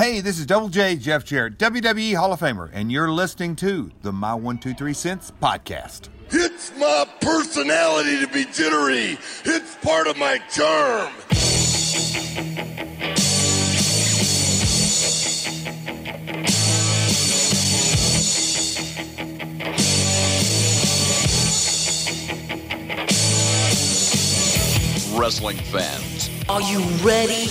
Hey, this is Double J Jeff Jarrett, WWE Hall of Famer, and you're listening to the My One Two Three Cents podcast. It's my personality to be jittery. It's part of my charm. Wrestling fans, Are you ready?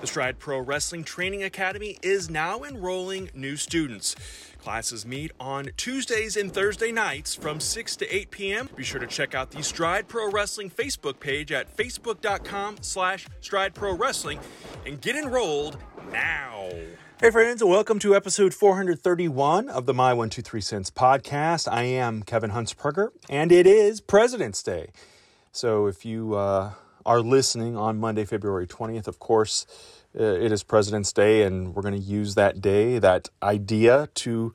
The Stride Pro Wrestling Training Academy is now enrolling new students. Classes meet on Tuesdays and Thursday nights from 6 to 8 p.m. Be sure to check out the Stride Pro Wrestling Facebook page at facebook.com slash Stride Pro Wrestling and get enrolled now. Hey friends, welcome to episode 431 of the My 123 Cents podcast. I am Kevin Huntsberger, and it is President's Day. So if you uh, are listening on Monday, February 20th, of course, uh, it is President's Day, and we're going to use that day, that idea, to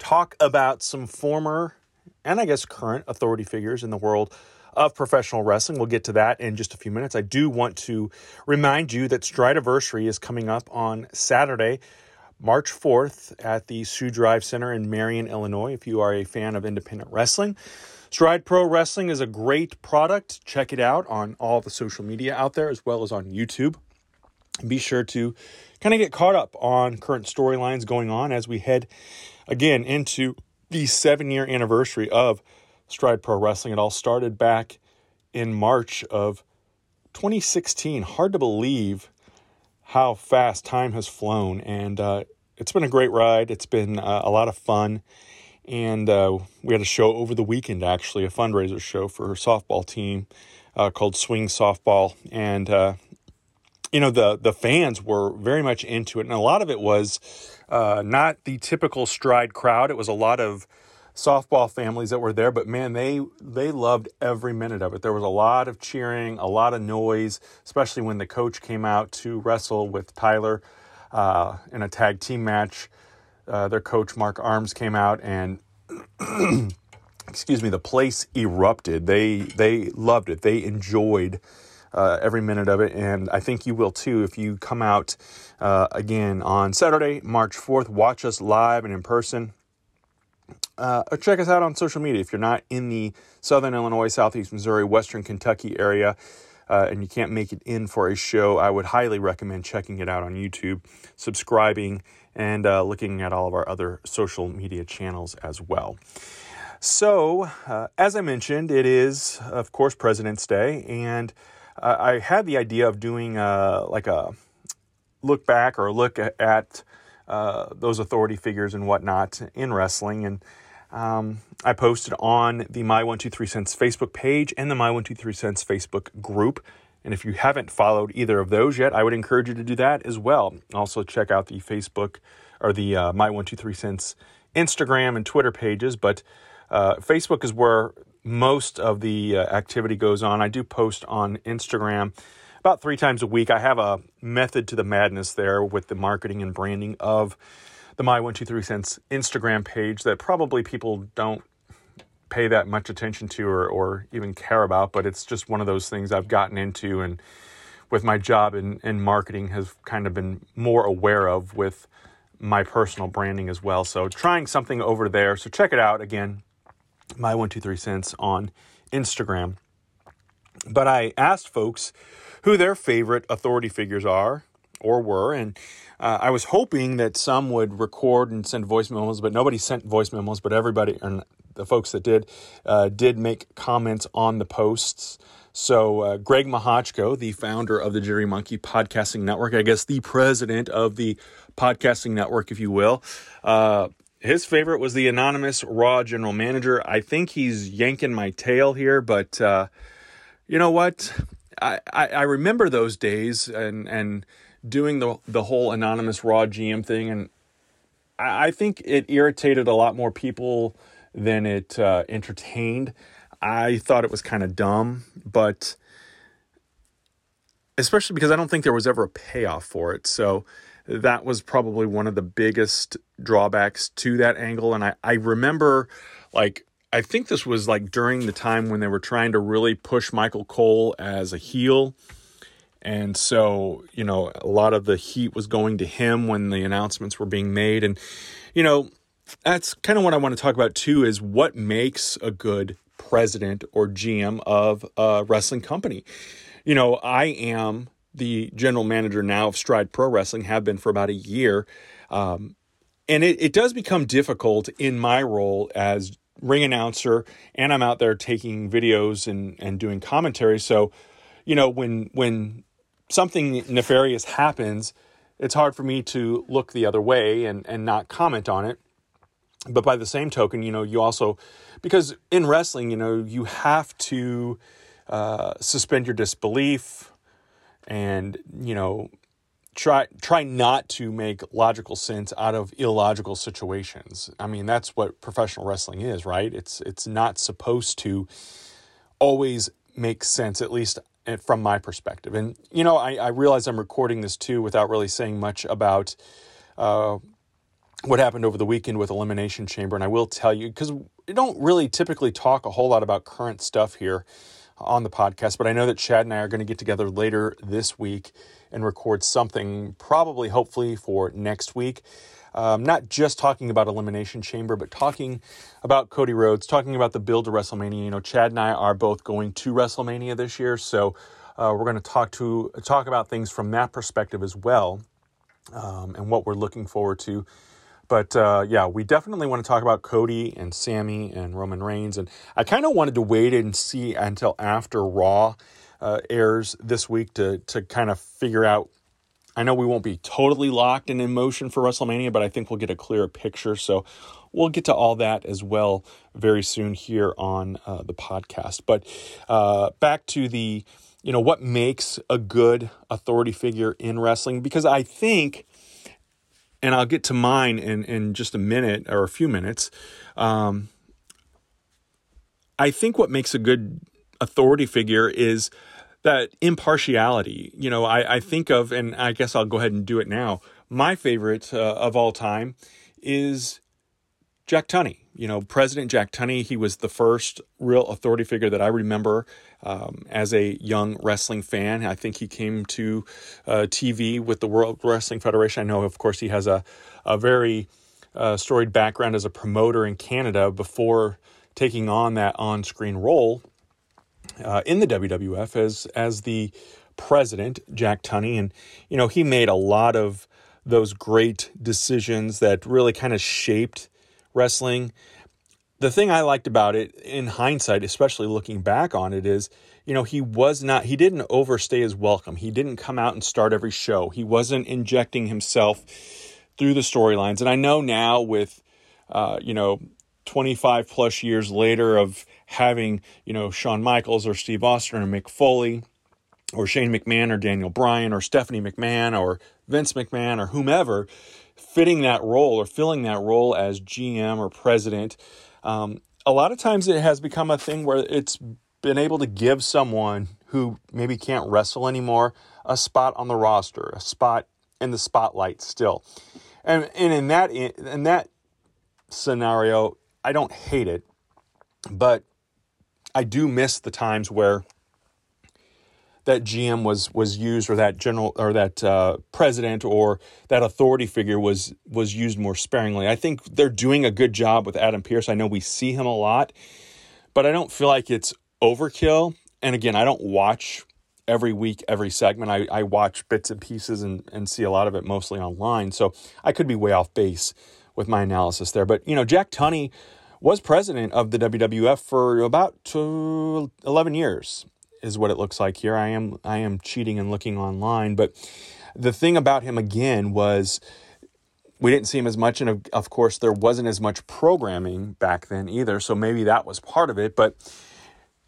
talk about some former and I guess current authority figures in the world of professional wrestling. We'll get to that in just a few minutes. I do want to remind you that Stridiversary is coming up on Saturday, March 4th at the Sioux Drive Center in Marion, Illinois. If you are a fan of independent wrestling, Stride Pro Wrestling is a great product. Check it out on all the social media out there as well as on YouTube. Be sure to kind of get caught up on current storylines going on as we head again into the seven year anniversary of Stride Pro Wrestling. It all started back in March of 2016. Hard to believe how fast time has flown, and uh, it's been a great ride. It's been uh, a lot of fun, and uh, we had a show over the weekend, actually, a fundraiser show for her softball team uh, called Swing Softball, and uh, you know the the fans were very much into it, and a lot of it was uh, not the typical stride crowd. It was a lot of softball families that were there, but man, they they loved every minute of it. There was a lot of cheering, a lot of noise, especially when the coach came out to wrestle with Tyler uh, in a tag team match. Uh, their coach Mark Arms came out and. excuse me the place erupted they they loved it they enjoyed uh, every minute of it. And I think you will too if you come out uh, again on Saturday, March 4th. Watch us live and in person. Uh, or check us out on social media if you're not in the Southern Illinois, Southeast Missouri, Western Kentucky area. Uh, and you can't make it in for a show, I would highly recommend checking it out on YouTube, subscribing, and uh, looking at all of our other social media channels as well. So, uh, as I mentioned, it is, of course, President's Day, and uh, I had the idea of doing uh, like a look back or a look at uh, those authority figures and whatnot in wrestling. And um, I posted on the My One Two Three Cents Facebook page and the My One Two Three Cents Facebook group. And if you haven't followed either of those yet, I would encourage you to do that as well. Also, check out the Facebook or the uh, My One Two Three Cents Instagram and Twitter pages. But uh, Facebook is where most of the uh, activity goes on. I do post on Instagram about three times a week. I have a method to the madness there with the marketing and branding of the My One Two Three Cents Instagram page that probably people don't pay that much attention to or, or even care about, but it's just one of those things I've gotten into and with my job in, in marketing has kind of been more aware of with my personal branding as well. So trying something over there. So check it out again my one two three cents on Instagram. But I asked folks who their favorite authority figures are or were, and uh, I was hoping that some would record and send voice memos, but nobody sent voice memos. But everybody and the folks that did uh, did make comments on the posts. So uh, Greg Mahochko, the founder of the Jittery Monkey Podcasting Network, I guess the president of the podcasting network, if you will, uh, his favorite was the anonymous Raw general manager. I think he's yanking my tail here, but uh, you know what? I, I, I remember those days and, and doing the, the whole anonymous raw GM thing. And I, I think it irritated a lot more people than it uh, entertained. I thought it was kind of dumb, but especially because I don't think there was ever a payoff for it. So that was probably one of the biggest drawbacks to that angle. And I, I remember like I think this was like during the time when they were trying to really push Michael Cole as a heel. And so, you know, a lot of the heat was going to him when the announcements were being made. And, you know, that's kind of what I want to talk about too is what makes a good president or GM of a wrestling company. You know, I am the general manager now of Stride Pro Wrestling, have been for about a year. Um, and it, it does become difficult in my role as ring announcer and I'm out there taking videos and, and doing commentary. So, you know, when when something nefarious happens, it's hard for me to look the other way and, and not comment on it. But by the same token, you know, you also because in wrestling, you know, you have to uh, suspend your disbelief and, you know, try try not to make logical sense out of illogical situations. I mean, that's what professional wrestling is, right? It's it's not supposed to always make sense, at least from my perspective. And you know, I, I realize I'm recording this too without really saying much about uh, what happened over the weekend with Elimination Chamber. And I will tell you because we don't really typically talk a whole lot about current stuff here on the podcast, but I know that Chad and I are going to get together later this week and record something, probably, hopefully, for next week. Um, not just talking about Elimination Chamber, but talking about Cody Rhodes, talking about the build to WrestleMania. You know, Chad and I are both going to WrestleMania this year, so uh, we're going to talk to talk about things from that perspective as well, um, and what we're looking forward to. But uh, yeah, we definitely want to talk about Cody and Sammy and Roman Reigns. And I kind of wanted to wait and see until after Raw uh, airs this week to to kind of figure out. I know we won't be totally locked and in motion for WrestleMania, but I think we'll get a clearer picture. So we'll get to all that as well very soon here on uh, the podcast. But uh, back to the, you know, what makes a good authority figure in wrestling? Because I think and I'll get to mine in, in just a minute or a few minutes. Um, I think what makes a good authority figure is that impartiality. You know, I, I think of, and I guess I'll go ahead and do it now. My favorite uh, of all time is Jack Tunney. You know, President Jack Tunney, he was the first real authority figure that I remember um, as a young wrestling fan. I think he came to uh, TV with the World Wrestling Federation. I know, of course, he has a, a very uh, storied background as a promoter in Canada before taking on that on screen role uh, in the WWF as, as the president, Jack Tunney. And, you know, he made a lot of those great decisions that really kind of shaped wrestling. The thing I liked about it in hindsight, especially looking back on it, is you know, he was not, he didn't overstay his welcome. He didn't come out and start every show. He wasn't injecting himself through the storylines. And I know now with, uh, you know, 25 plus years later of having, you know, Shawn Michaels or Steve Austin or Mick Foley or Shane McMahon or Daniel Bryan or Stephanie McMahon or Vince McMahon or whomever, fitting that role or filling that role as GM or president, um, a lot of times it has become a thing where it's been able to give someone who maybe can't wrestle anymore a spot on the roster, a spot in the spotlight still. And, and in that in that scenario, I don't hate it, but I do miss the times where that GM was was used or that general or that uh, president or that authority figure was was used more sparingly. I think they're doing a good job with Adam Pearce. I know we see him a lot, but I don't feel like it's overkill. And again, I don't watch every week, every segment. I, I watch bits and pieces and, and see a lot of it mostly online. So I could be way off base with my analysis there. But, you know, Jack Tunney was president of the WWF for about 11 years is what it looks like here. I am I am cheating and looking online, but the thing about him again was we didn't see him as much, and of, of course there wasn't as much programming back then either. So maybe that was part of it, but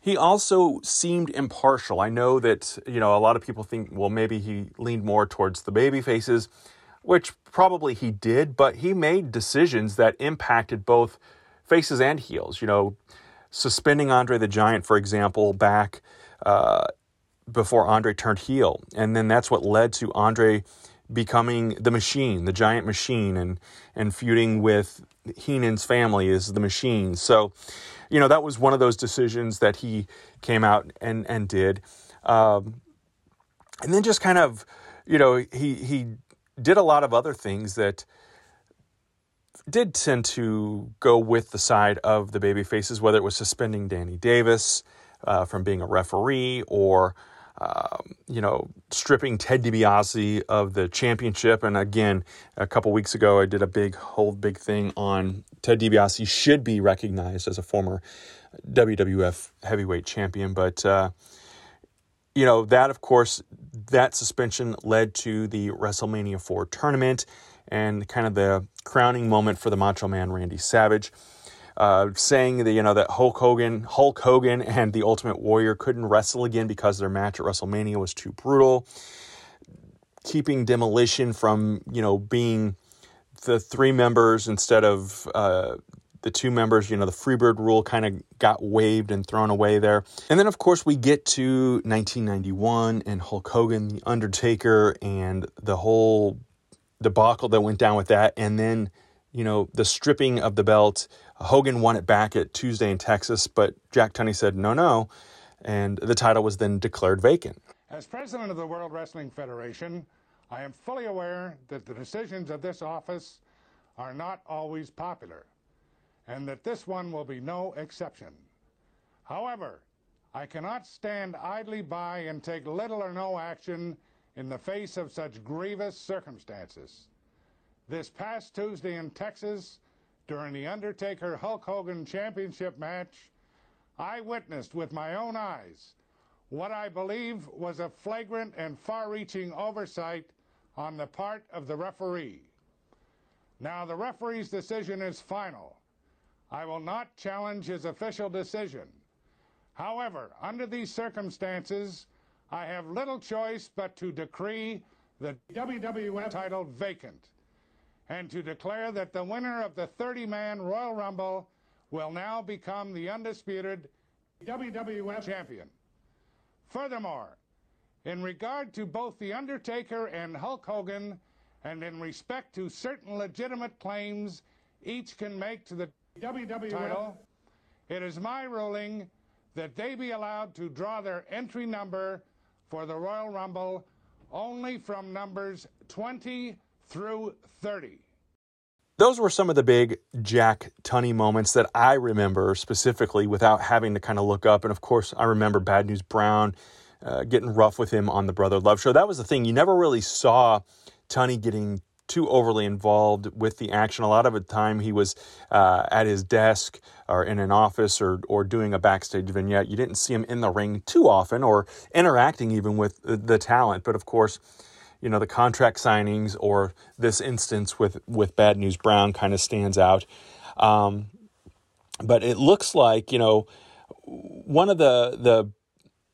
he also seemed impartial. I know that, you know, a lot of people think, well, maybe he leaned more towards the baby faces, which probably he did, but he made decisions that impacted both faces and heels. You know, suspending Andre the Giant, for example, back uh, before Andre turned heel. And then that's what led to Andre becoming the machine, the giant machine, and, and feuding with Heenan's family as the machine. So, you know, that was one of those decisions that he came out and, and did. Um, and then just kind of, you know, he, he did a lot of other things that did tend to go with the side of the baby faces, whether it was suspending Danny Davis uh, from being a referee or, um, you know, stripping Ted DiBiase of the championship. And again, a couple weeks ago, I did a big whole big thing on Ted DiBiase should be recognized as a former WWF heavyweight champion, but uh, you know that of course that suspension led to the WrestleMania 4 tournament and kind of the crowning moment for the Macho Man Randy Savage. Uh, saying that you know that Hulk Hogan, Hulk Hogan, and the Ultimate Warrior couldn't wrestle again because their match at WrestleMania was too brutal. Keeping Demolition from you know being the three members instead of uh, the two members, you know, the Freebird rule kind of got waived and thrown away there. And then, of course, we get to 1991 and Hulk Hogan, The Undertaker, and the whole debacle that went down with that. And then, you know, the stripping of the belt. Hogan won it back at Tuesday in Texas, but Jack Tunney said, no, no. And the title was then declared vacant. As president of the World Wrestling Federation, I am fully aware that the decisions of this office are not always popular, and that this one will be no exception. However, I cannot stand idly by and take little or no action in the face of such grievous circumstances. This past Tuesday in Texas, during the Undertaker Hulk Hogan Championship match, I witnessed with my own eyes what I believe was a flagrant and far reaching oversight on the part of the referee. Now, the referee's decision is final. I will not challenge his official decision. However, under these circumstances, I have little choice but to decree the WWF title vacant and to declare that the winner of the 30 man Royal Rumble will now become the undisputed WWF champion. Furthermore, in regard to both The Undertaker and Hulk Hogan, and in respect to certain legitimate claims each can make to the WWE title, it is my ruling that they be allowed to draw their entry number for the Royal Rumble only from numbers 20 through 30. Those were some of the big Jack Tunney moments that I remember specifically without having to kind of look up. And of course, I remember Bad News Brown uh, getting rough with him on the Brother Love show. That was the thing. You never really saw Tunney getting too overly involved with the action. A lot of the time he was uh, at his desk or in an office or, or doing a backstage vignette. You didn't see him in the ring too often or interacting even with the, talent. But of course, you know, the contract signings or this instance with, with Bad News Brown kind of stands out. Um, but it looks like, you know, one of the, the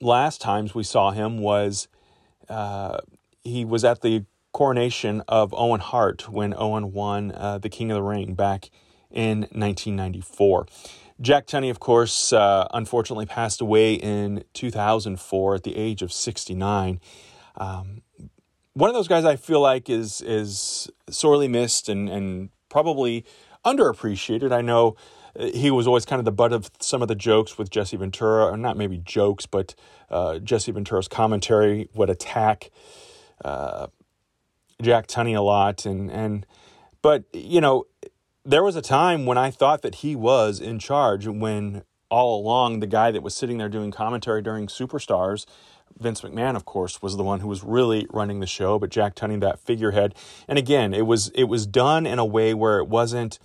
last times we saw him was uh, he was at the coronation of Owen Hart when Owen won uh, the King of the Ring back in 1994. Jack Tunney, of course, uh, unfortunately passed away in 2004 at the age of 69. Um, one of those guys I feel like is is sorely missed and and probably underappreciated. I know he was always kind of the butt of some of the jokes with Jesse Ventura, or not maybe jokes, but uh, Jesse Ventura's commentary would attack uh, Jack Tunney a lot, and and but you know there was a time when I thought that he was in charge when all along the guy that was sitting there doing commentary during Superstars. Vince McMahon, of course, was the one who was really running the show, but Jack Tunney, that figurehead. And again, it was it was done in a way where it wasn't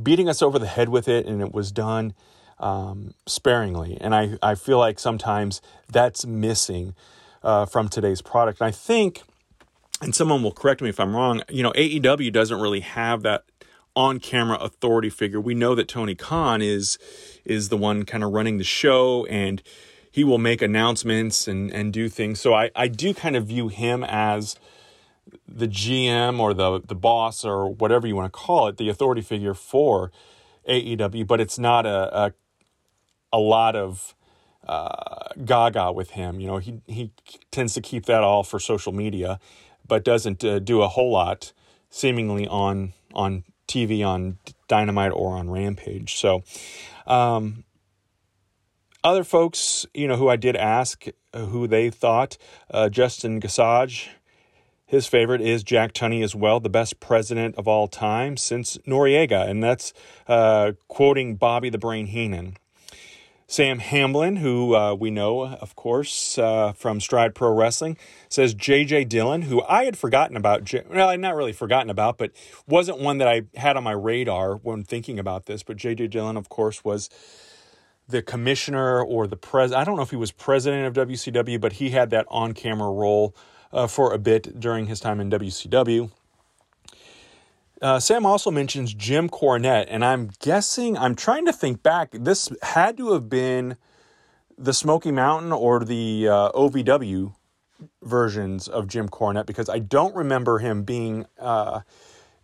beating us over the head with it, and it was done um, sparingly. And I, I feel like sometimes that's missing uh, from today's product. And I think, and someone will correct me if I'm wrong, you know, AEW doesn't really have that on-camera authority figure. We know that Tony Khan is is the one kind of running the show and he will make announcements and and do things. So I I do kind of view him as the GM or the the boss or whatever you want to call it, the authority figure for AEW, but it's not a a, a lot of uh, gaga with him. You know, he he tends to keep that all for social media, but doesn't uh, do a whole lot, seemingly on on TV on Dynamite or on Rampage. So, um, other folks, you know, who I did ask who they thought, uh, Justin Gasage his favorite is Jack Tunney as well, the best president of all time since Noriega, and that's uh, quoting Bobby the Brain Heenan. Sam Hamblin, who uh, we know, of course, uh, from Stride Pro Wrestling, says J.J. Dillon, who I had forgotten about. Well, not really forgotten about, but wasn't one that I had on my radar when thinking about this. But J.J. Dillon, of course, was the commissioner or the president. I don't know if he was president of WCW, but he had that on camera role uh, for a bit during his time in WCW. Uh, Sam also mentions Jim Cornette, and I'm guessing, I'm trying to think back, this had to have been the Smoky Mountain or the uh, OVW versions of Jim Cornette because I don't remember him being uh,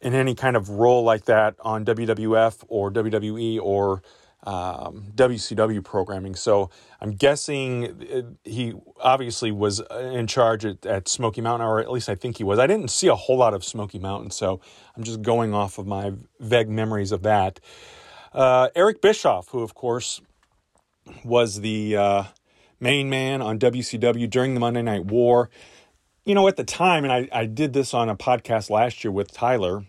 in any kind of role like that on WWF or WWE or um, WCW programming. So I'm guessing uh, he obviously was in charge at, at, Smoky Mountain, or at least I think he was. I didn't see a whole lot of Smoky Mountain, so I'm just going off of my vague memories of that. Uh, Eric Bischoff, who of course was the uh, main man on WCW during the Monday Night War. You know, at the time, and I, I did this on a podcast last year with Tyler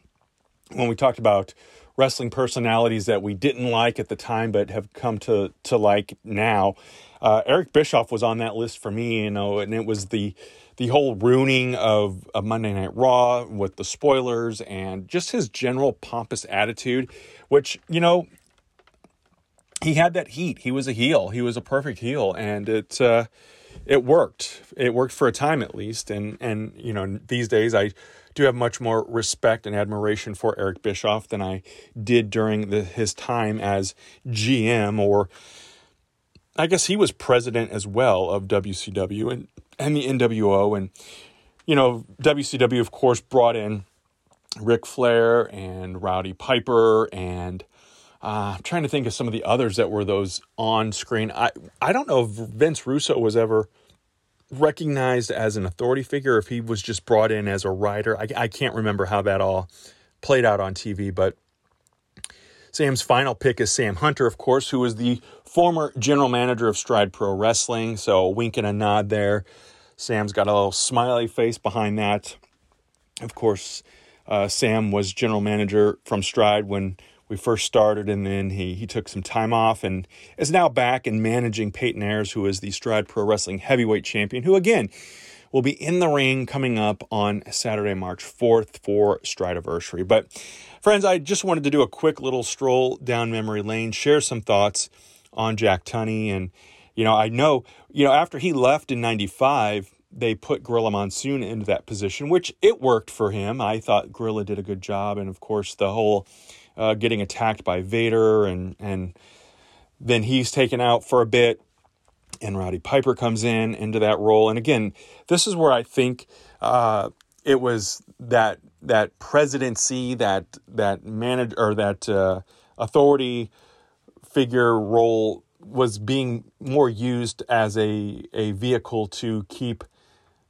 when we talked about wrestling personalities that we didn't like at the time but have come to to like now. Uh, Eric Bischoff was on that list for me, you know, and it was the the whole ruining of, of Monday Night Raw with the spoilers and just his general pompous attitude, which you know he had that heat. He was a heel. He was a perfect heel, and it uh, it worked. It worked for a time at least. And and you know these days I do have much more respect and admiration for Eric Bischoff than I did during the, his time as GM, or I guess he was president as well of WCW and, and the NWO. And, you know, WCW, of course, brought in Ric Flair and Roddy Piper and uh, I'm trying to think of some of the others that were those on screen. I, I don't know if Vince Russo was ever recognized as an authority figure, if he was just brought in as a writer. I, I can't remember how that all played out on TV, but Sam's final pick is Sam Hunter, of course, who is the former general manager of Stride Pro Wrestling. So a wink and a nod there. Sam's got a little smiley face behind that. Of course, uh, Sam was general manager from Stride when we first started, and then he he took some time off and is now back and managing Peyton Ayers, who is the Stride Pro Wrestling Heavyweight Champion, who again will be in the ring coming up on Saturday, March 4th for Stridiversary. But friends, I just wanted to do a quick little stroll down memory lane, share some thoughts on Jack Tunney. And, you know, I know, you know, after he left in 95, they put Gorilla Monsoon into that position, which it worked for him. I thought Gorilla did a good job. And of course, the whole uh, getting attacked by Vader, and and then he's taken out for a bit, and Roddy Piper comes in into that role. And again, this is where I think uh, it was that that presidency, that that manager or that uh, authority figure role was being more used as a a vehicle to keep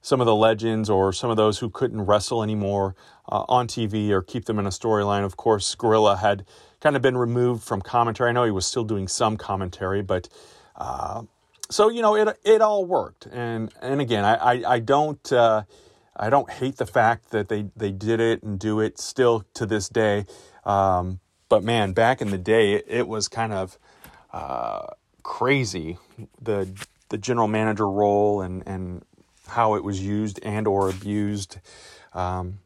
some of the legends or some of those who couldn't wrestle anymore uh, on TV or keep them in a storyline. Of course, Gorilla had kind of been removed from commentary. I know he was still doing some commentary, but uh, so you know it it all worked. And and again, I I, I don't. Uh, I don't hate the fact that they, they did it and do it still to this day. Um, but man, back in the day, it, it was kind of uh, crazy the the general manager role and and how it was used and or abused. Um,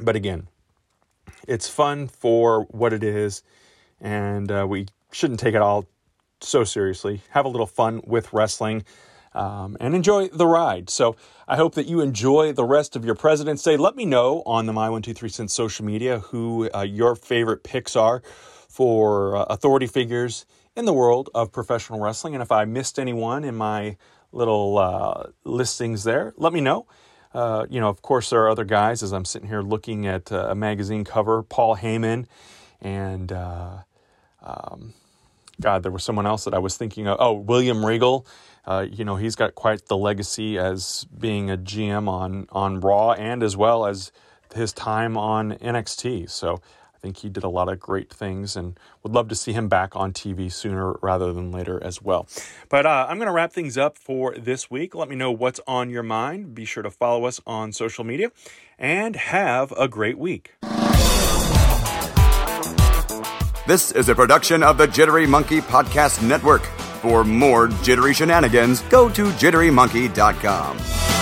but again, it's fun for what it is, and uh, we shouldn't take it all so seriously. Have a little fun with wrestling. um, and enjoy the ride. So I hope that you enjoy the rest of your President's Day. Let me know on the My123 Cents social media who uh, your favorite picks are for uh, authority figures in the world of professional wrestling. And if I missed anyone in my little uh, listings there, let me know. Uh, you know, of course, there are other guys as I'm sitting here looking at uh, a magazine cover, Paul Heyman, and uh, um, God, there was someone else that I was thinking of. Oh, William Regal. Uh, you know, he's got quite the legacy as being a GM on on Raw and as well as his time on NXT. So think he did a lot of great things and would love to see him back on TV sooner rather than later as well. But uh, I'm going to wrap things up for this week. Let me know what's on your mind. Be sure to follow us on social media and have a great week. This is a production of the Jittery Monkey Podcast Network. For more jittery shenanigans, go to jitterymonkey.com.